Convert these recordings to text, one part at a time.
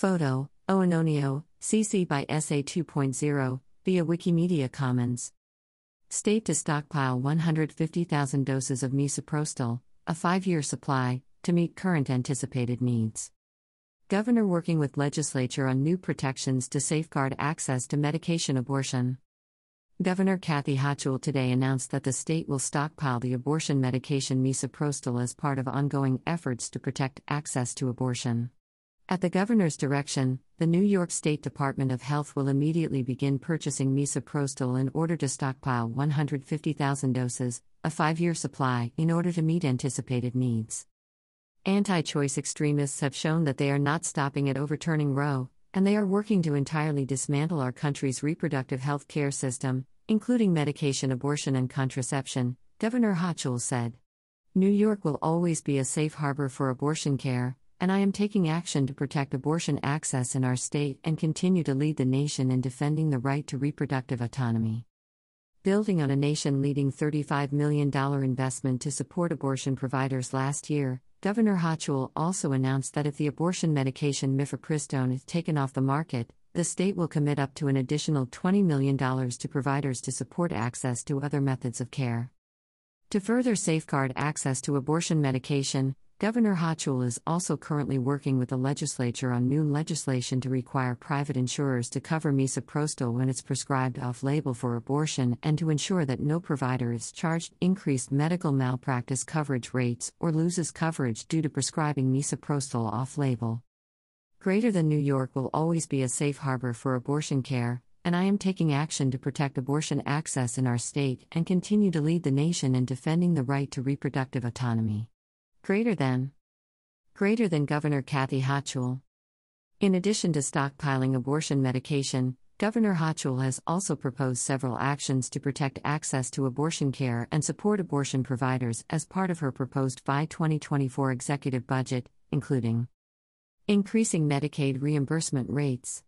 Photo Oanonio, CC by SA 2.0, via Wikimedia Commons. State to stockpile 150,000 doses of misoprostol, a five year supply, to meet current anticipated needs. Governor working with legislature on new protections to safeguard access to medication abortion. Governor Kathy Hochul today announced that the state will stockpile the abortion medication misoprostol as part of ongoing efforts to protect access to abortion. At the governor's direction, the New York State Department of Health will immediately begin purchasing misoprostol in order to stockpile 150,000 doses, a five year supply, in order to meet anticipated needs. Anti choice extremists have shown that they are not stopping at overturning Roe, and they are working to entirely dismantle our country's reproductive health care system, including medication abortion and contraception, Governor Hochul said. New York will always be a safe harbor for abortion care, and I am taking action to protect abortion access in our state and continue to lead the nation in defending the right to reproductive autonomy. Building on a nation leading $35 million investment to support abortion providers last year, Governor Hochul also announced that if the abortion medication mifepristone is taken off the market, the state will commit up to an additional $20 million to providers to support access to other methods of care. To further safeguard access to abortion medication, Governor Hochul is also currently working with the legislature on new legislation to require private insurers to cover misoprostol when it's prescribed off label for abortion and to ensure that no provider is charged increased medical malpractice coverage rates or loses coverage due to prescribing misoprostol off label. Greater than New York will always be a safe harbor for abortion care, and I am taking action to protect abortion access in our state and continue to lead the nation in defending the right to reproductive autonomy. Greater than. Greater than Governor Kathy Hochul. In addition to stockpiling abortion medication, Governor Hochul has also proposed several actions to protect access to abortion care and support abortion providers as part of her proposed FY 2024 executive budget, including increasing Medicaid reimbursement rates,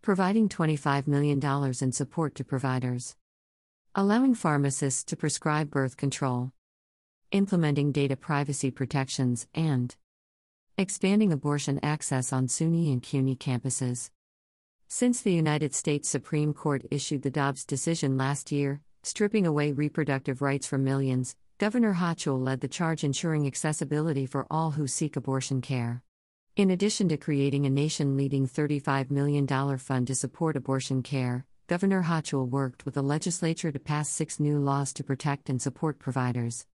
providing $25 million in support to providers, allowing pharmacists to prescribe birth control implementing data privacy protections, and expanding abortion access on SUNY and CUNY campuses. Since the United States Supreme Court issued the Dobbs decision last year, stripping away reproductive rights from millions, Governor Hochul led the charge ensuring accessibility for all who seek abortion care. In addition to creating a nation leading $35 million fund to support abortion care, Governor Hochul worked with the legislature to pass six new laws to protect and support providers.